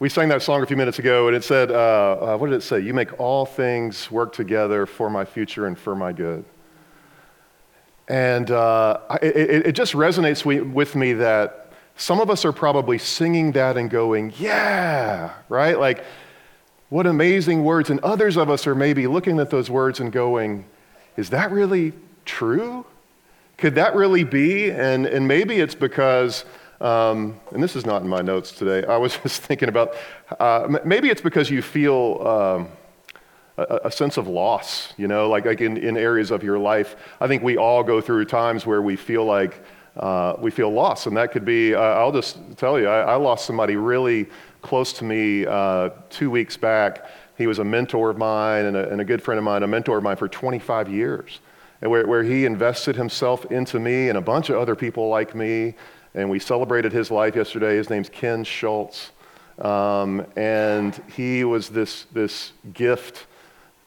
We sang that song a few minutes ago, and it said, uh, uh, What did it say? You make all things work together for my future and for my good. And uh, it, it, just resonates with me that some of us are probably singing that and going, Yeah, right? Like, what amazing words. And others of us are maybe looking at those words and going, Is that really true? Could that really be? And, and maybe it's because um, and this is not in my notes today. I was just thinking about uh, maybe it's because you feel um, a, a, sense of loss, you know, like, like in, in areas of your life. I think we all go through times where we feel like uh, we feel lost. And that could be, uh, I'll just tell you, I, I, lost somebody really close to me uh, two weeks back. He was a mentor of mine and a, and a good friend of mine, a mentor of mine for 25 years. And where, where he invested himself into me and a bunch of other people like me and we celebrated his life yesterday. His name's Ken Schultz. Um, and he was this, this gift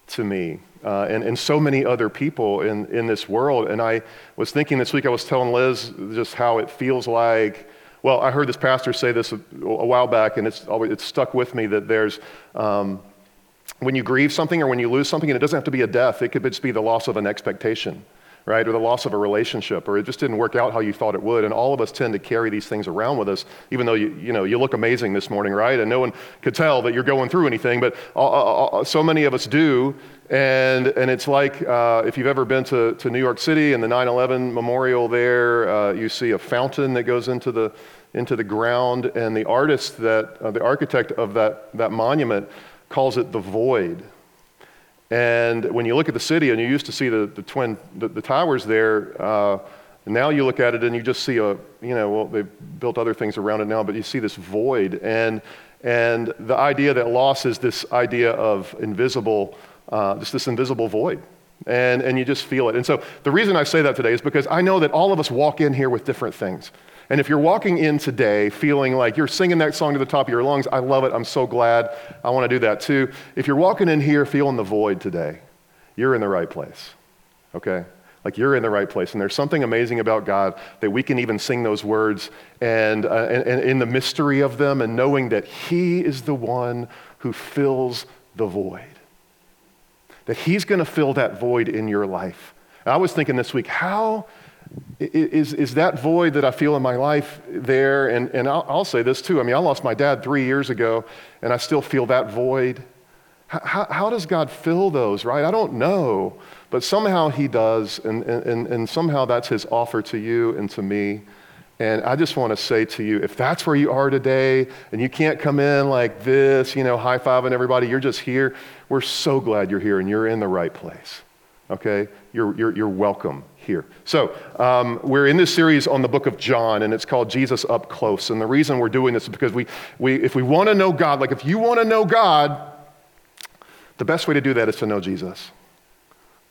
to me uh, and, and so many other people in, in this world. And I was thinking this week, I was telling Liz just how it feels like. Well, I heard this pastor say this a, a while back, and it's, always, it's stuck with me that there's, um, when you grieve something or when you lose something, and it doesn't have to be a death, it could just be the loss of an expectation right? Or the loss of a relationship, or it just didn't work out how you thought it would. And all of us tend to carry these things around with us, even though you, you know, you look amazing this morning, right? And no one could tell that you're going through anything, but all, all, so many of us do. And, and it's like uh, if you've ever been to, to New York City and the 9 11 memorial there, uh, you see a fountain that goes into the, into the ground, and the artist that, uh, the architect of that, that monument calls it the void and when you look at the city, and you used to see the, the twin, the, the towers there, uh, now you look at it and you just see a, you know, well, they've built other things around it now, but you see this void. And, and the idea that loss is this idea of invisible, uh, just this invisible void. And, and you just feel it. And so the reason I say that today is because I know that all of us walk in here with different things. And if you're walking in today feeling like you're singing that song to the top of your lungs, I love it. I'm so glad. I want to do that too. If you're walking in here feeling the void today, you're in the right place. Okay? Like you're in the right place. And there's something amazing about God that we can even sing those words and, uh, and, and in the mystery of them and knowing that He is the one who fills the void. That He's going to fill that void in your life. I was thinking this week, how is, is that void that I feel in my life there? And, and I'll, I'll say this too. I mean, I lost my dad three years ago, and I still feel that void. How, how does God fill those, right? I don't know, but somehow He does, and, and, and somehow that's His offer to you and to me. And I just want to say to you, if that's where you are today and you can't come in like this, you know, high fiving everybody, you're just here, we're so glad you're here and you're in the right place. Okay? You're, you're, you're welcome here. So, um, we're in this series on the book of John, and it's called Jesus Up Close. And the reason we're doing this is because we, we if we want to know God, like if you want to know God, the best way to do that is to know Jesus.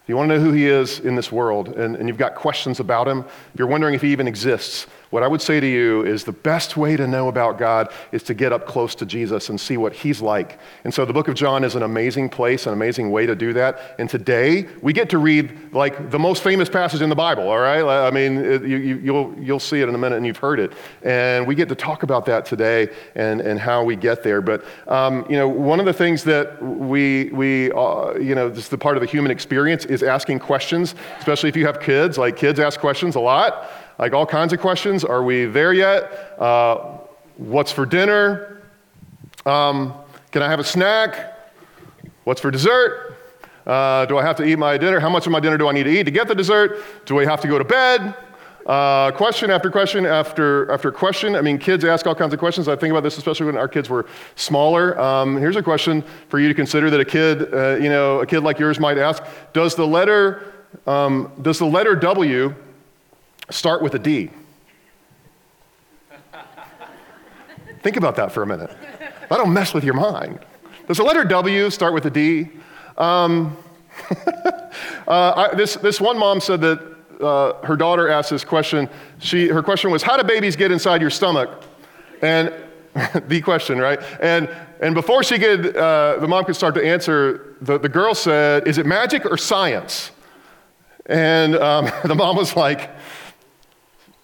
If you want to know who he is in this world and, and you've got questions about him, if you're wondering if he even exists, what I would say to you is the best way to know about God is to get up close to Jesus and see what he's like. And so the book of John is an amazing place, an amazing way to do that. And today we get to read like the most famous passage in the Bible, all right? I mean, it, you, will you'll, you'll see it in a minute and you've heard it. And we get to talk about that today and, and how we get there. But, um, you know, one of the things that we, we uh, you know, just the part of the human experience is asking questions, especially if you have kids. Like kids ask questions a lot like all kinds of questions. Are we there yet? Uh, what's for dinner? Um, can I have a snack? What's for dessert? Uh, do I have to eat my dinner? How much of my dinner do I need to eat to get the dessert? Do I have to go to bed? Uh, question after question after, after question. I mean, kids ask all kinds of questions. I think about this especially when our kids were smaller. Um, here's a question for you to consider that a kid, uh, you know, a kid like yours might ask: Does the letter, um, does the letter W start with a D. Think about that for a minute. That'll mess with your mind. Does the letter W start with a D? Um, uh, I, this, this one mom said that uh, her daughter asked this question. She, her question was, How do babies get inside your stomach? And the question, right? And, and before she could, uh, the mom could start to answer, the, the girl said, Is it magic or science? And um, the mom was like,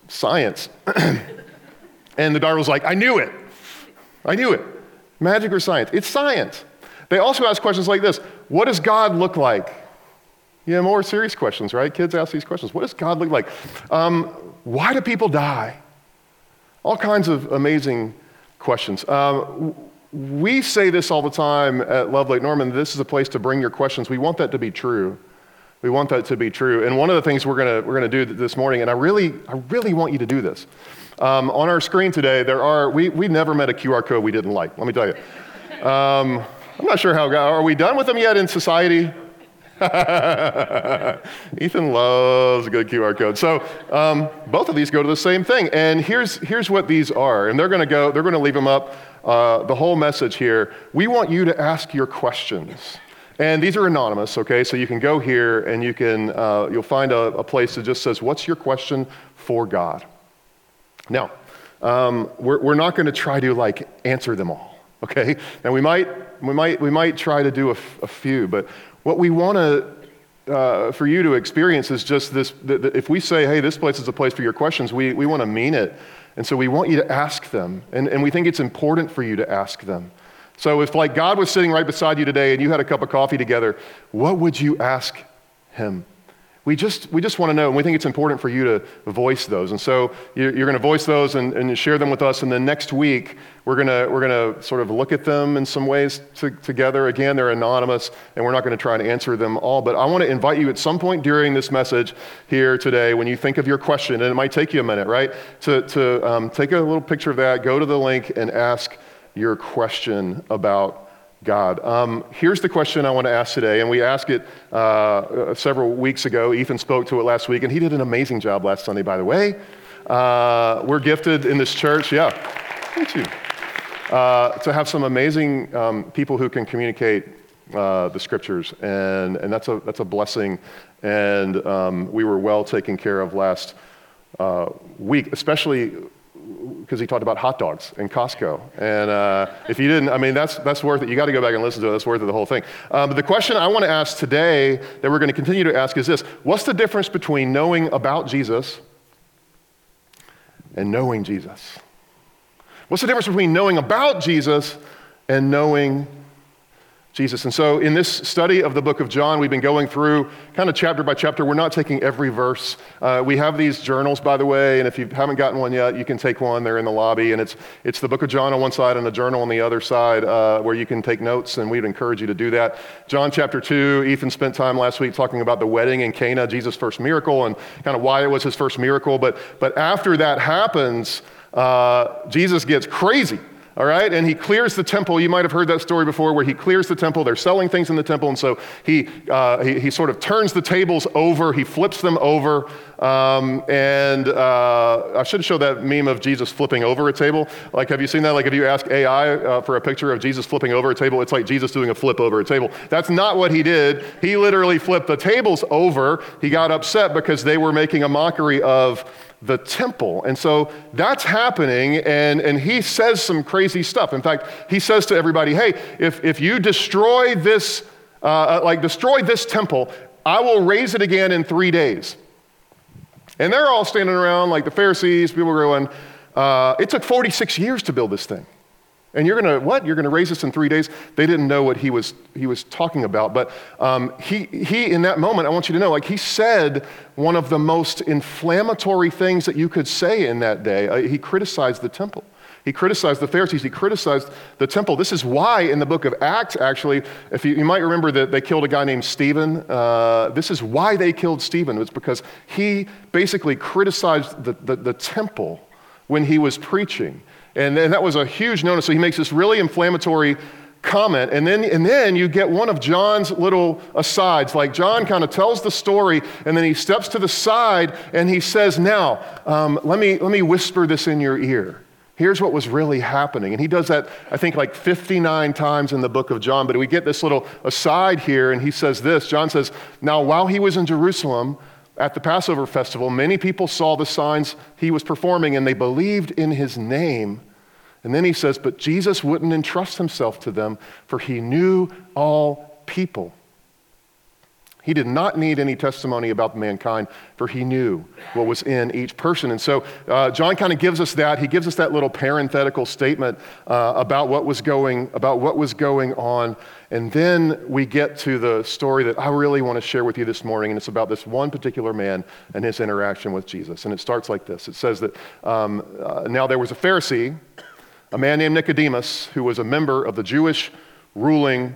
Science. and the daughter was like, I knew it. I knew it. Magic or science? It's science. They also ask questions like this What does God look like? Yeah, more serious questions, right? Kids ask these questions. What does God look like? Um, why do people die? All kinds of amazing questions. Um, we say this all the time at Love Lake Norman this is a place to bring your questions. We want that to be true. We want that to be true. And one of the things we're going we're gonna do this morning, and I really, I really want you to do this. Um, on our screen today, there are, we, we never met a QR code we didn't like, let me tell you. Um, I'm not sure how, are we done with them yet in society? Ethan loves a good QR code. So um, both of these go to the same thing. And here's, here's what these are. And they're going to go, they're going to leave them up. Uh, the whole message here. We want you to ask your questions. And these are anonymous, okay? So you can go here and you can, uh, you'll find a, a place that just says, What's your question for God? Now, um, we're, we're not going to try to like answer them all, okay? And we might, we might, we might try to do a, few, but what we want to uh, for you to experience is just this that if we say, hey, this place is a place for your questions, we, we want to mean it. And so we want you to ask them. And, and we think it's important for you to ask them. So if, like, God was sitting right beside you today and you had a cup of coffee together, what would you ask him? we just, we just want to know, and we think it's important for you to voice those. And so you're, going to voice those and, and, share them with us. And then next week, we're going to, we're going to sort of look at them in some ways to, together. Again, they're anonymous, and we're not going to try to answer them all. But I want to invite you at some point during this message here today, when you think of your question, and it might take you a minute, right, to, to um, take a little picture of that, go to the link, and ask your question about God. Um, here's the question I want to ask today, and we asked it uh, several weeks ago. Ethan spoke to it last week, and he did an amazing job last Sunday, by the way. Uh, we're gifted in this church, yeah, thank you, uh, to have some amazing um, people who can communicate uh, the scriptures, and, and that's, a, that's a blessing. And um, we were well taken care of last uh, week, especially because he talked about hot dogs in Costco. And uh, if you didn't, I mean, that's, that's worth it. You got to go back and listen to it. That's worth it, the whole thing. Um, but the question I want to ask today that we're going to continue to ask is this What's the difference between knowing about Jesus and knowing Jesus? What's the difference between knowing about Jesus and knowing Jesus. And so, in this study of the book of John, we've been going through kind of chapter by chapter. We're not taking every verse. Uh, we have these journals, by the way, and if you haven't gotten one yet, you can take one. They're in the lobby, and it's, it's the book of John on one side and a journal on the other side uh, where you can take notes, and we'd encourage you to do that. John chapter 2, Ethan spent time last week talking about the wedding in Cana, Jesus' first miracle, and kind of why it was his first miracle. But, but after that happens, uh, Jesus gets crazy all right? And he clears the temple. You might have heard that story before where he clears the temple. They're selling things in the temple. And so he, uh, he, he, sort of turns the tables over, he flips them over. Um, and uh, I should show that meme of Jesus flipping over a table. Like, have you seen that? Like, if you ask AI uh, for a picture of Jesus flipping over a table, it's like Jesus doing a flip over a table. That's not what he did. He literally flipped the tables over. He got upset because they were making a mockery of the temple. And so that's happening, and, and he says some crazy stuff. In fact, he says to everybody, hey, if, if you destroy this, uh, uh, like destroy this temple, I will raise it again in three days. And they're all standing around like the Pharisees, people are going, uh, it took 46 years to build this thing. And you're going to, what? You're going to raise this in three days? They didn't know what he was, he was talking about. But um, he, he, in that moment, I want you to know, like he said one of the most inflammatory things that you could say in that day. Uh, he criticized the temple. He criticized the Pharisees. He criticized the temple. This is why in the book of Acts, actually, if you, you might remember that they killed a guy named Stephen. Uh, this is why they killed Stephen. It's because he basically criticized the, the, the temple when he was preaching. And, and that was a huge notice. So he makes this really inflammatory comment. And then, and then you get one of John's little asides. Like John kind of tells the story, and then he steps to the side and he says, Now, um, let, me, let me whisper this in your ear. Here's what was really happening. And he does that, I think, like 59 times in the book of John. But we get this little aside here, and he says this John says, Now, while he was in Jerusalem at the Passover festival, many people saw the signs he was performing, and they believed in his name. And then he says, But Jesus wouldn't entrust himself to them, for he knew all people. He did not need any testimony about mankind, for he knew what was in each person. And so uh, John kind of gives us that. He gives us that little parenthetical statement uh, about what was going about what was going on. And then we get to the story that I really want to share with you this morning, and it's about this one particular man and his interaction with Jesus. And it starts like this. It says that um, uh, now there was a Pharisee, a man named Nicodemus, who was a member of the Jewish ruling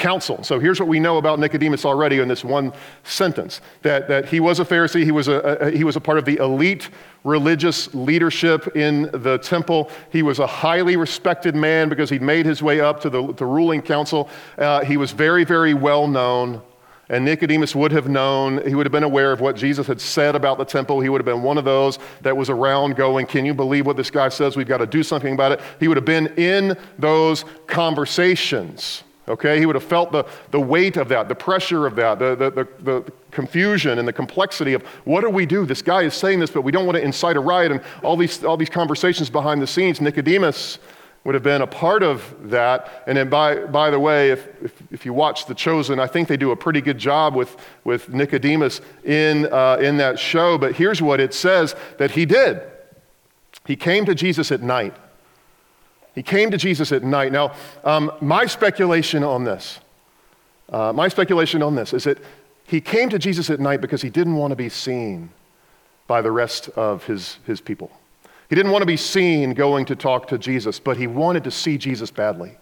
council. So here's what we know about Nicodemus already in this one sentence that, that he was a Pharisee, he was a, a, he was a part of the elite religious leadership in the temple. He was a highly respected man because he'd made his way up to the, the ruling council. Uh, he was very, very well known. And Nicodemus would have known, he would have been aware of what Jesus had said about the temple. He would have been one of those that was around going, Can you believe what this guy says? We've got to do something about it. He would have been in those conversations. Okay, he would have felt the, the weight of that, the pressure of that, the, the, the, the, confusion and the complexity of what do we do? This guy is saying this, but we don't want to incite a riot, and all these, all these conversations behind the scenes. Nicodemus would have been a part of that. And then, by, by the way, if, if, if you watch The Chosen, I think they do a pretty good job with, with Nicodemus in, uh, in that show. But here's what it says that he did he came to Jesus at night. He came to Jesus at night. Now, um, my speculation on this, uh, my speculation on this is that he came to Jesus at night because he didn't want to be seen by the rest of his, his people. He didn't want to be seen going to talk to Jesus, but he wanted to see Jesus badly.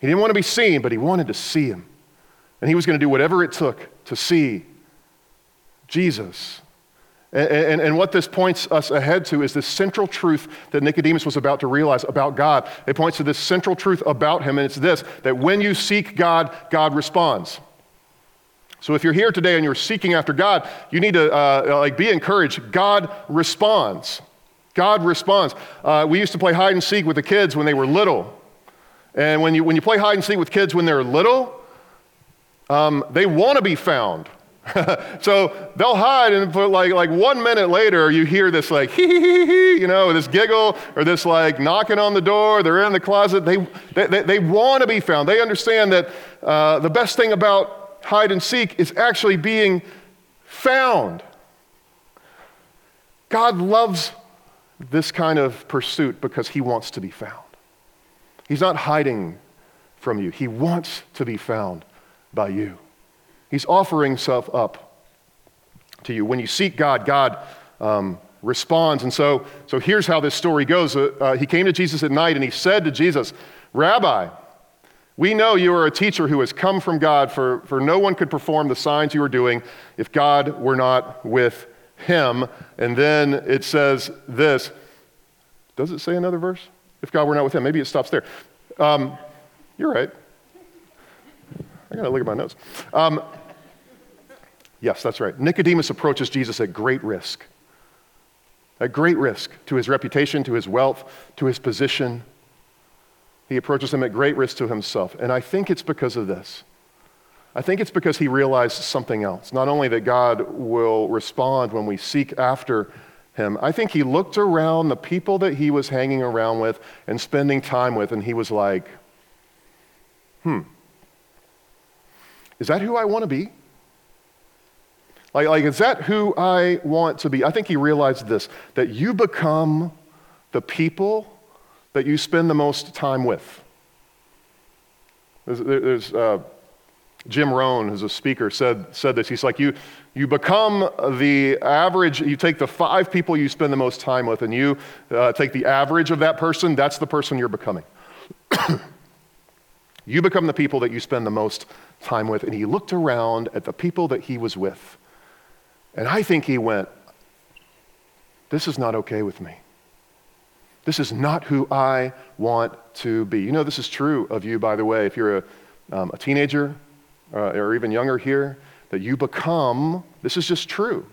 He didn't want to be seen, but he wanted to see him. And he was going to do whatever it took to see Jesus. And, and, and, what this points us ahead to is this central truth that Nicodemus was about to realize about God. It points to this central truth about him, and it's this that when you seek God, God responds. So if you're here today and you're seeking after God, you need to uh, like be encouraged. God responds. God responds. Uh, we used to play hide and seek with the kids when they were little. And when you, when you play hide and seek with kids when they're little, um, they want to be found. so they'll hide and put like, like one minute later you hear this like hee hee hee hee, you know, this giggle or this like knocking on the door, they're in the closet. They, they, they, want to be found. They understand that uh, the best thing about hide and seek is actually being found. God loves this kind of pursuit because he wants to be found. He's not hiding from you. He wants to be found by you. He's offering himself up to you. When you seek God, God um, responds. And so, so here's how this story goes. Uh, uh, he came to Jesus at night and he said to Jesus, Rabbi, we know you are a teacher who has come from God, for, for no one could perform the signs you are doing if God were not with him. And then it says this. Does it say another verse? If God were not with him. Maybe it stops there. Um, you're right. I got to look at my notes. Um, Yes, that's right. Nicodemus approaches Jesus at great risk. At great risk to his reputation, to his wealth, to his position. He approaches him at great risk to himself. And I think it's because of this. I think it's because he realized something else. Not only that God will respond when we seek after him, I think he looked around the people that he was hanging around with and spending time with, and he was like, hmm, is that who I want to be? Like, like, is that who I want to be? I think he realized this that you become the people that you spend the most time with. There's, there's uh, Jim Rohn, who's a speaker, said, said this. He's like, you, you become the average, you take the five people you spend the most time with, and you uh, take the average of that person, that's the person you're becoming. you become the people that you spend the most time with. And he looked around at the people that he was with. And I think he went, This is not okay with me. This is not who I want to be. You know, this is true of you, by the way, if you're a, um, a teenager uh, or even younger here, that you become, this is just true,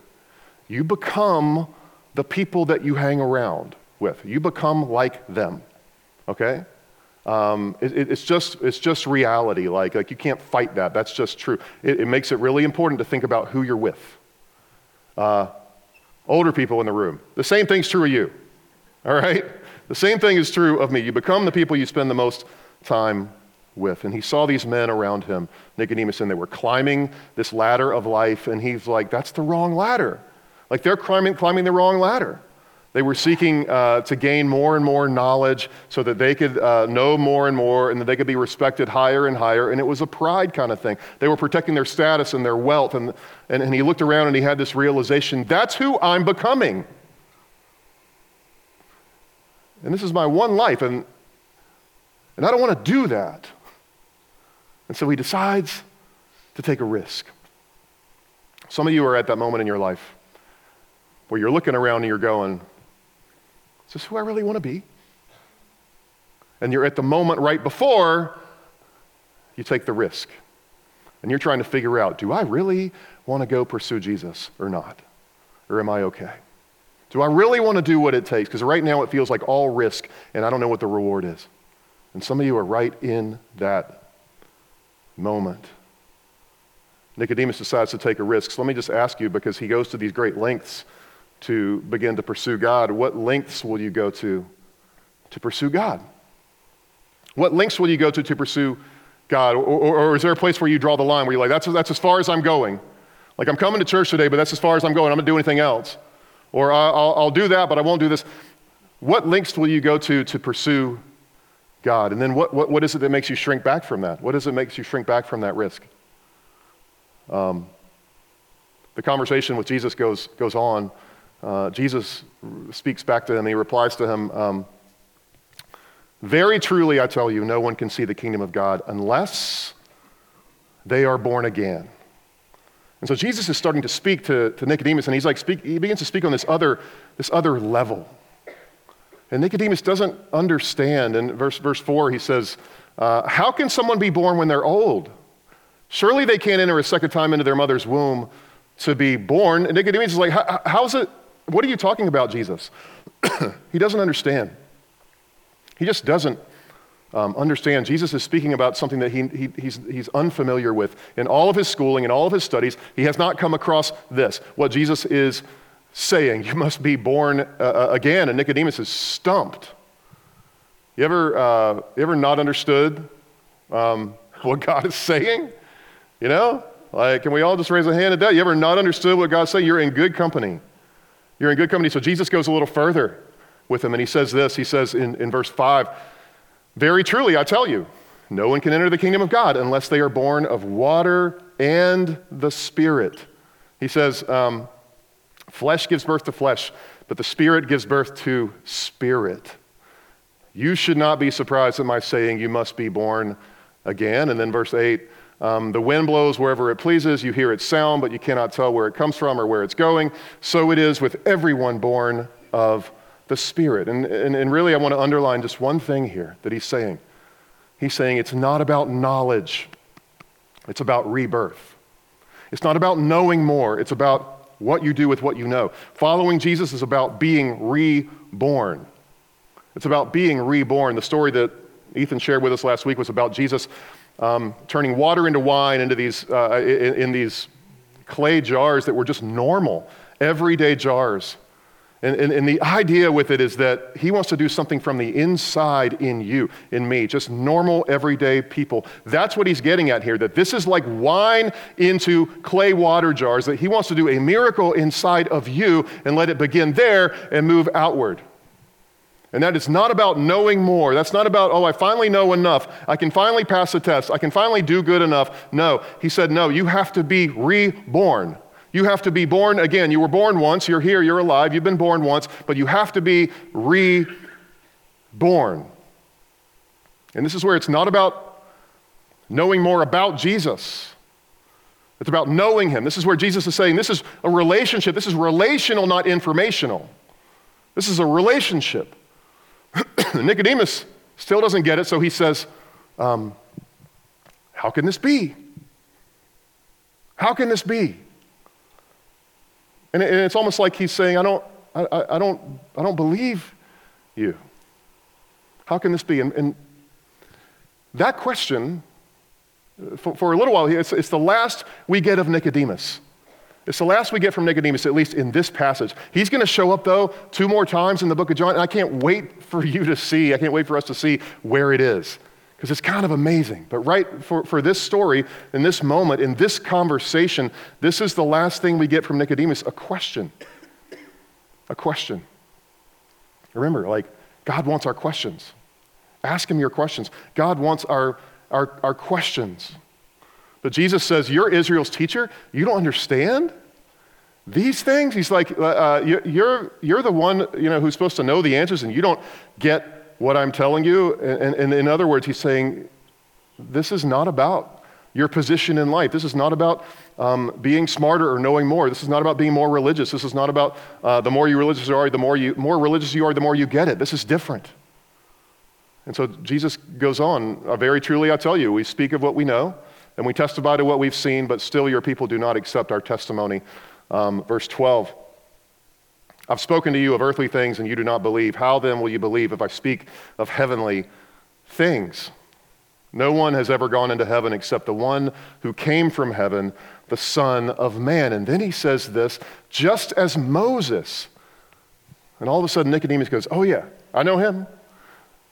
you become the people that you hang around. with. You become like them, okay? Um, it, it's, just, it's just reality. Like, like you can't fight that. That's just true. It, it makes it really important to think about who you're with. Uh, older people in the room, the same thing's true of you, all right? The same thing is true of me. You become the people you spend the most time with. And he saw these men around him, Nicodemus, and they were climbing this ladder of life. And he's like, that's the wrong ladder. Like they're climbing, climbing the wrong ladder. They were seeking uh, to gain more and more knowledge so that they could uh, know more and more and that they could be respected higher and higher. And it was a pride kind of thing. They were protecting their status and their wealth. And, and, and he looked around and he had this realization that's who I'm becoming. And this is my one life. And, and I don't want to do that. And so he decides to take a risk. Some of you are at that moment in your life where you're looking around and you're going, is this who I really want to be? And you're at the moment right before you take the risk. And you're trying to figure out do I really want to go pursue Jesus or not? Or am I okay? Do I really want to do what it takes? Because right now it feels like all risk and I don't know what the reward is. And some of you are right in that moment. Nicodemus decides to take a risk. So let me just ask you because he goes to these great lengths to begin to pursue God, what lengths will you go to to pursue God? What lengths will you go to to pursue God? Or, or, or, is there a place where you draw the line where you're like, that's, that's as far as I'm going? Like, I'm coming to church today, but that's as far as I'm going. I'm going to do anything else. Or I'll, I'll do that, but I won't do this. What lengths will you go to to pursue God? And then what, what, what is it that makes you shrink back from that? What is it that makes you shrink back from that risk? Um, the conversation with Jesus goes, goes on uh, Jesus speaks back to him. He replies to him, um, Very truly, I tell you, no one can see the kingdom of God unless they are born again. And so Jesus is starting to speak to, to Nicodemus, and he's like, speak, he begins to speak on this other, this other level. And Nicodemus doesn't understand. In verse, verse 4, he says, uh, How can someone be born when they're old? Surely they can't enter a second time into their mother's womb to be born. And Nicodemus is like, How's it what are you talking about, Jesus? he doesn't understand. He just doesn't um, understand. Jesus is speaking about something that he, he, he's, he's unfamiliar with. In all of his schooling, in all of his studies, he has not come across this. What Jesus is saying, you must be born uh, uh again. And Nicodemus is stumped. You ever, uh, you ever not understood um, what God is saying? You know? Like, can we all just raise a hand at that? You ever not understood what God's saying? You're in good company. You're in good company. So Jesus goes a little further with him, and he says this. He says in, in verse 5 Very truly, I tell you, no one can enter the kingdom of God unless they are born of water and the Spirit. He says, um, Flesh gives birth to flesh, but the Spirit gives birth to spirit. You should not be surprised at my saying, You must be born again. And then verse 8 um, the wind blows wherever it pleases. You hear its sound, but you cannot tell where it comes from or where it's going. So it is with everyone born of the Spirit. And, and, and really, I want to underline just one thing here that he's saying. He's saying it's not about knowledge, it's about rebirth. It's not about knowing more, it's about what you do with what you know. Following Jesus is about being reborn. It's about being reborn. The story that Ethan shared with us last week was about Jesus um, turning water into wine into these, uh, in, in, these clay jars that were just normal, everyday jars. And, and, and, the idea with it is that he wants to do something from the inside in you, in me, just normal, everyday people. That's what he's getting at here, that this is like wine into clay water jars, that he wants to do a miracle inside of you and let it begin there and move outward. And that is not about knowing more. That's not about, oh, I finally know enough. I can finally pass the test. I can finally do good enough. No. He said, no, you have to be reborn. You have to be born again. You were born once. You're here. You're alive. You've been born once. But you have to be reborn. And this is where it's not about knowing more about Jesus. It's about knowing him. This is where Jesus is saying this is a relationship. This is relational, not informational. This is a relationship. Nicodemus still doesn't get it, so he says, um, How can this be? How can this be? And, it's almost like he's saying, I don't, I, I, don't, I don't believe you? How can this be? And, and that question, for, for, a little while, it's, it's the last we get of Nicodemus. It's the last we get from Nicodemus, at least in this passage. He's going to show up, though, two more times in the book of John, and I can't wait for you to see, I can't wait for us to see where it is, because it's kind of amazing. But right for, for this story, in this moment, in this conversation, this is the last thing we get from Nicodemus a question. A question. Remember, like, God wants our questions. Ask Him your questions. God wants our, our, our questions. But Jesus says, You're Israel's teacher. You don't understand these things? He's like, uh, uh you're, you're the one you know, who's supposed to know the answers, and you don't get what I'm telling you. And, and in other words, he's saying, This is not about your position in life. This is not about um, being smarter or knowing more. This is not about being more religious. This is not about uh, the more you religious are, the more, you, more religious you are, the more you get it. This is different. And so Jesus goes on, uh, very truly I tell you, we speak of what we know and we testify to what we've seen, but still your people do not accept our testimony. Um, verse 12. I've spoken to you of earthly things and you do not believe. How then will you believe if I speak of heavenly things? No one has ever gone into heaven except the one who came from heaven, the Son of Man. And then he says this just as Moses. And all of a sudden, Nicodemus goes, Oh, yeah, I know him.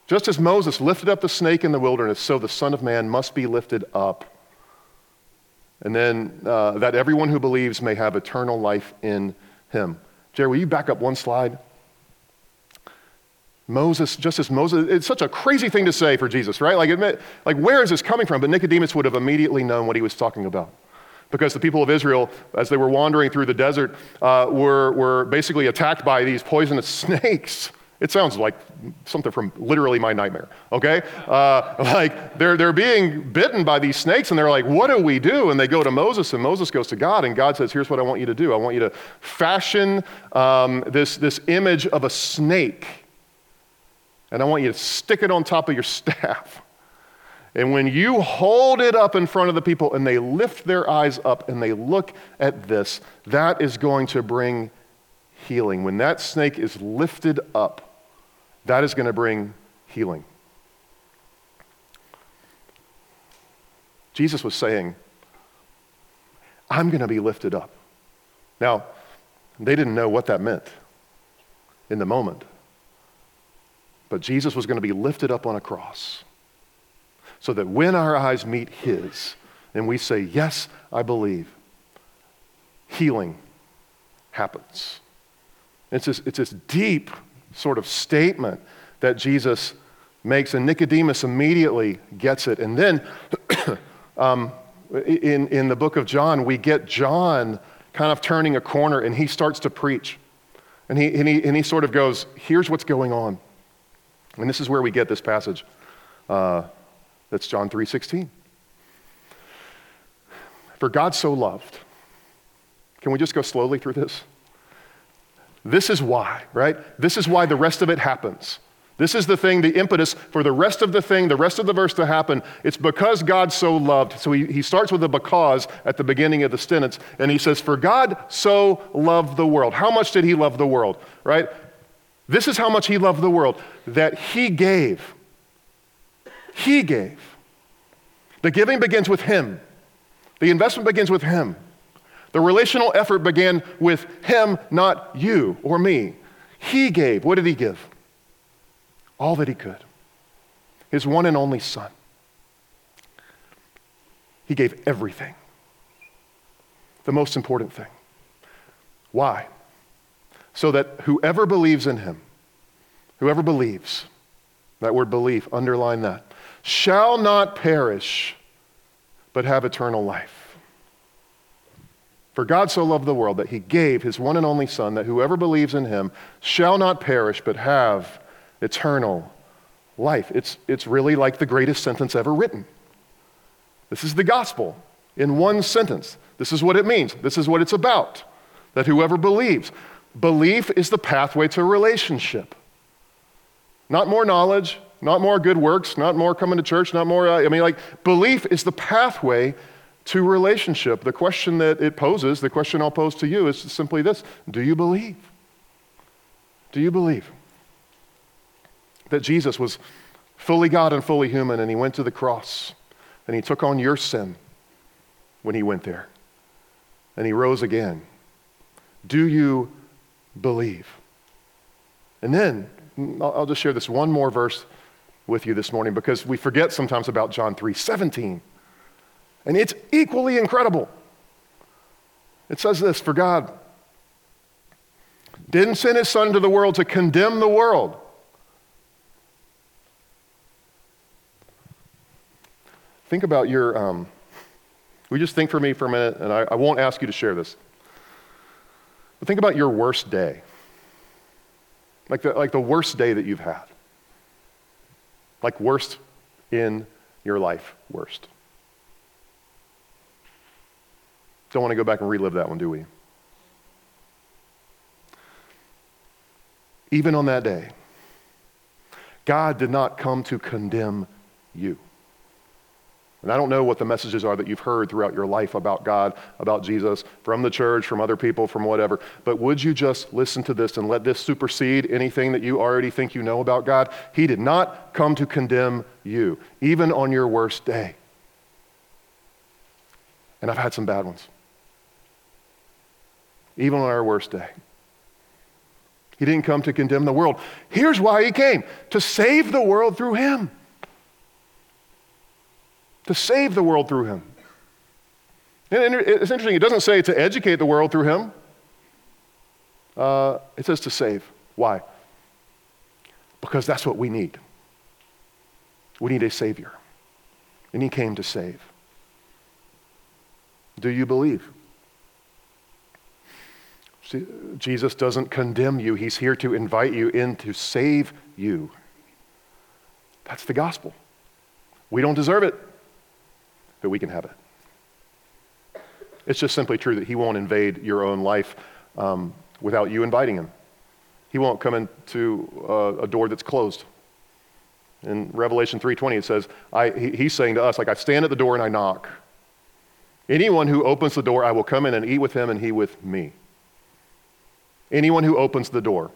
Just as Moses lifted up the snake in the wilderness, so the Son of Man must be lifted up. And then uh, that everyone who believes may have eternal life in him. Jerry, will you back up one slide? Moses, just as Moses, it's such a crazy thing to say for Jesus, right? Like, admit, like where is this coming from? But Nicodemus would have immediately known what he was talking about. Because the people of Israel, as they were wandering through the desert, uh, were, were basically attacked by these poisonous snakes. It sounds like something from literally my nightmare, okay? Uh, like they're, they're being bitten by these snakes and they're like, what do we do? And they go to Moses and Moses goes to God and God says, here's what I want you to do. I want you to fashion um, this, this image of a snake and I want you to stick it on top of your staff. And when you hold it up in front of the people and they lift their eyes up and they look at this, that is going to bring healing. When that snake is lifted up, that is going to bring healing. Jesus was saying, I'm going to be lifted up. Now, they didn't know what that meant in the moment. But Jesus was going to be lifted up on a cross so that when our eyes meet His and we say, Yes, I believe, healing happens. It's this, it's this deep sort of statement that Jesus makes, and Nicodemus immediately gets it. And then um, in, in the book of John, we get John kind of turning a corner and he starts to preach. And he, and he, and he sort of goes, Here's what's going on. And this is where we get this passage. Uh, that's John 3:16. For God so loved. Can we just go slowly through this? This is why, right? This is why the rest of it happens. This is the thing, the impetus for the rest of the thing, the rest of the verse to happen. It's because God so loved. So he, he starts with a because at the beginning of the sentence, and he says, For God so loved the world. How much did he love the world, right? This is how much he loved the world, that he gave. He gave. The giving begins with him, the investment begins with him. The relational effort began with him, not you or me. He gave. What did he give? All that he could. His one and only son. He gave everything. The most important thing. Why? So that whoever believes in him, whoever believes, that word belief, underline that, shall not perish, but have eternal life. For God so loved the world that he gave his one and only Son, that whoever believes in him shall not perish, but have eternal life. It's, it's really like the greatest sentence ever written. This is the gospel in one sentence. This is what it means. This is what it's about. That whoever believes, belief is the pathway to relationship. Not more knowledge, not more good works, not more coming to church, not more, uh, I mean, like, belief is the pathway to relationship. The question that it poses, the question I'll pose to you is simply this Do you believe? Do you believe? that Jesus was fully God and fully human, and he went to the cross and he took on your sin when he went there, and he rose again. Do you believe? And then I'll just share this one more verse with you this morning because we forget sometimes about John 3 17. And it's equally incredible. It says this For God didn't send his son to the world to condemn the world. Think about your, um, we just think for me for a minute, and I, I won't ask you to share this. But think about your worst day. Like the, like the worst day that you've had. Like worst in your life, worst. Don't want to go back and relive that one, do we? Even on that day, God did not come to condemn you. And I don't know what the messages are that you've heard throughout your life about God, about Jesus, from the church, from other people, from whatever. But would you just listen to this and let this supersede anything that you already think you know about God? He did not come to condemn you, even on your worst day. And I've had some bad ones. Even on our worst day. He didn't come to condemn the world. Here's why he came to save the world through him to save the world through him. And it's interesting, it doesn't say to educate the world through him, uh, it says to save. Why? Because that's what we need. We need a Savior. And He came to save. Do you believe? See, Jesus doesn't condemn you, He's here to invite you in to save you. That's the gospel. We don't deserve it but we can have it. It's just simply true that He won't invade your own life um, without you inviting Him. He won't come into uh, a door that's closed. In Revelation 3:20, it says, I, he, He's saying to us, like, I stand at the door and I knock. Anyone who opens the door, I will come in and eat with him and he with me. Anyone who opens the door,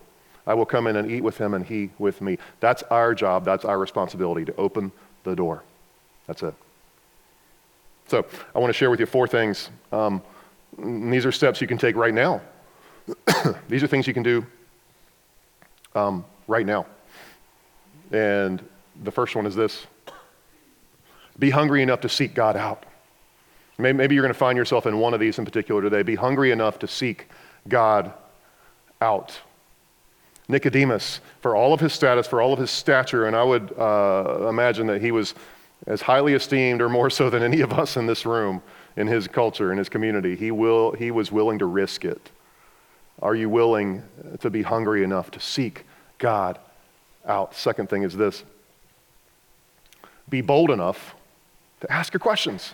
I will come in and eat with him and he with me. That's our job. That's our responsibility to open the door. That's it. So I want to share with you four things. Um, these are steps you can take right now. these are things you can do um, right now. And the first one is this be hungry enough to seek God out. Maybe you're going to find yourself in one of these in particular today. Be hungry enough to seek God out. Nicodemus, for all of his status, for all of his stature, and I would uh, imagine that he was as highly esteemed or more so than any of us in this room in his culture, in his community. He, will, he was willing to risk it. Are you willing to be hungry enough to seek God out? Second thing is this be bold enough to ask your questions.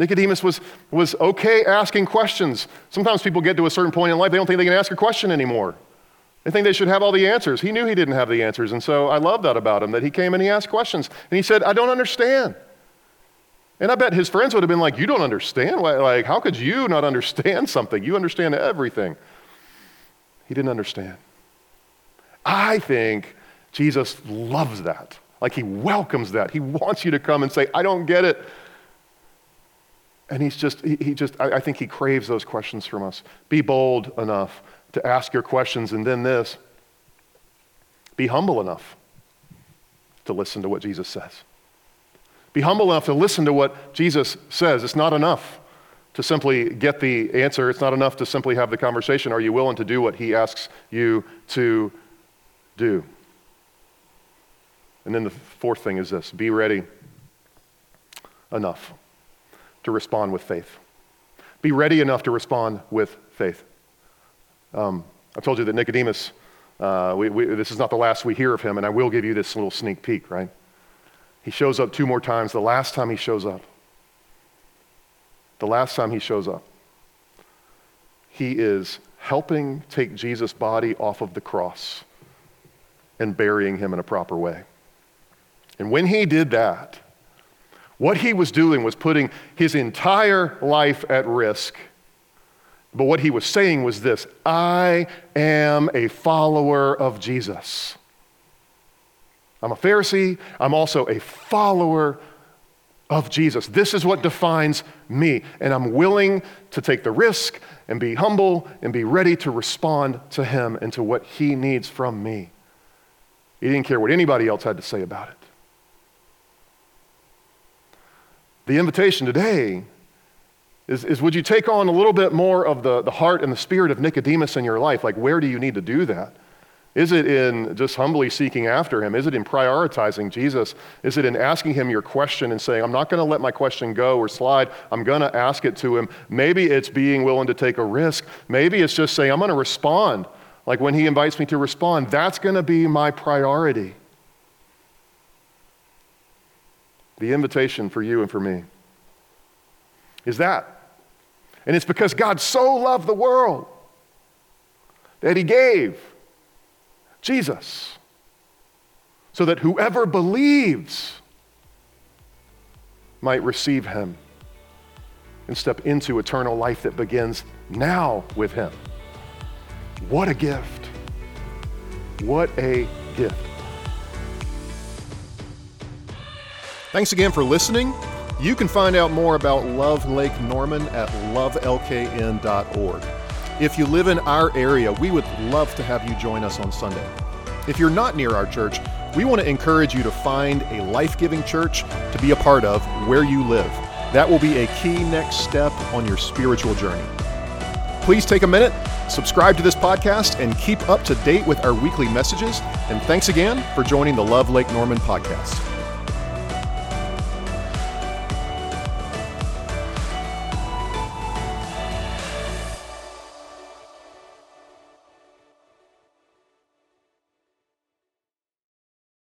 Nicodemus was, was okay asking questions. Sometimes people get to a certain point in life, they don't think they can ask a question anymore. They think they should have all the answers. He knew he didn't have the answers. And so I love that about him, that he came and he asked questions. And he said, I don't understand. And I bet his friends would have been like, You don't understand? Like, how could you not understand something? You understand everything. He didn't understand. I think Jesus loves that. Like, he welcomes that. He wants you to come and say, I don't get it. And he's just, he, he just, I, I think he craves those questions from us. Be bold enough to ask your questions. And then this be humble enough to listen to what Jesus says. Be humble enough to listen to what Jesus says. It's not enough to simply get the answer, it's not enough to simply have the conversation. Are you willing to do what he asks you to do? And then the fourth thing is this be ready enough to respond with faith. Be ready enough to respond with faith. Um, I told you that Nicodemus, uh, we, we, this is not the last we hear of him, and I will give you this little sneak peek, right? He shows up two more times. The last time he shows up, the last time he shows up, he is helping take Jesus' body off of the cross and burying him in a proper way. And when he did that, what he was doing was putting his entire life at risk but what he was saying was this I am a follower of Jesus. I'm a Pharisee. I'm also a follower of Jesus. This is what defines me. And I'm willing to take the risk and be humble and be ready to respond to him and to what he needs from me. He didn't care what anybody else had to say about it. The invitation today is, is would you take on a little bit more of the, the heart and the spirit of Nicodemus in your life? Like, where do you need to do that? Is it in just humbly seeking after him? Is it in prioritizing Jesus? Is it in asking him your question and saying, I'm not going to let my question go or slide. I'm going to ask it to him? Maybe it's being willing to take a risk. Maybe it's just saying, I'm going to respond. Like when he invites me to respond, that's going to be my priority. The invitation for you and for me is that. And it's because God so loved the world that he gave Jesus, so that whoever believes might receive him and step into eternal life that begins now with him. What a gift! What a gift. Thanks again for listening. You can find out more about Love Lake Norman at lovelkn.org. If you live in our area, we would love to have you join us on Sunday. If you're not near our church, we want to encourage you to find a life giving church to be a part of where you live. That will be a key next step on your spiritual journey. Please take a minute, subscribe to this podcast, and keep up to date with our weekly messages. And thanks again for joining the Love Lake Norman podcast.